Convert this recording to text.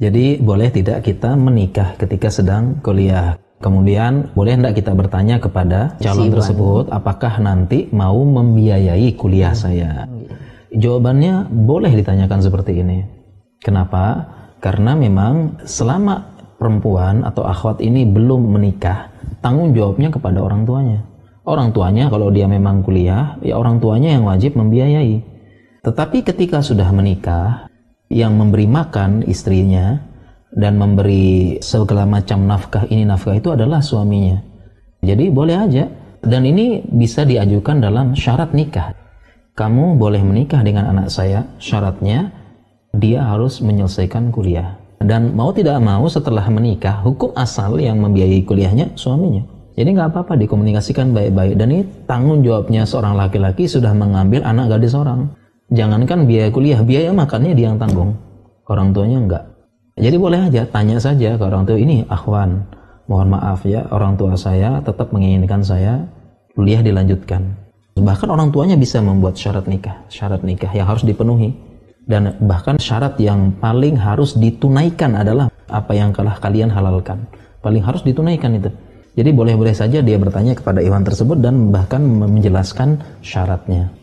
Jadi boleh tidak kita menikah ketika sedang kuliah? Kemudian boleh tidak kita bertanya kepada calon Si tersebut apakah nanti mau membiayai kuliah saya? Jawabannya boleh ditanyakan seperti ini. Kenapa? Karena memang selama perempuan atau akhwat ini belum menikah, tanggung jawabnya kepada orang tuanya. Orang tuanya kalau dia memang kuliah, ya orang tuanya yang wajib membiayai. Tetapi ketika sudah menikah, yang memberi makan istrinya dan memberi segala macam nafkah ini nafkah itu adalah suaminya. Jadi boleh aja dan ini bisa diajukan dalam syarat nikah. Kamu boleh menikah dengan anak saya, syaratnya dia harus menyelesaikan kuliah. Dan mau tidak mau setelah menikah, hukum asal yang membiayai kuliahnya suaminya. Jadi nggak apa-apa dikomunikasikan baik-baik dan ini tanggung jawabnya seorang laki-laki sudah mengambil anak gadis orang. Jangankan biaya kuliah, biaya makannya dia yang tanggung. Orang tuanya enggak. Jadi boleh aja tanya saja ke orang tua ini, "Akhwan, mohon maaf ya, orang tua saya tetap menginginkan saya kuliah dilanjutkan." Bahkan orang tuanya bisa membuat syarat nikah, syarat nikah yang harus dipenuhi. Dan bahkan syarat yang paling harus ditunaikan adalah apa yang telah kalian halalkan. Paling harus ditunaikan itu. Jadi boleh-boleh saja dia bertanya kepada Iwan tersebut dan bahkan menjelaskan syaratnya.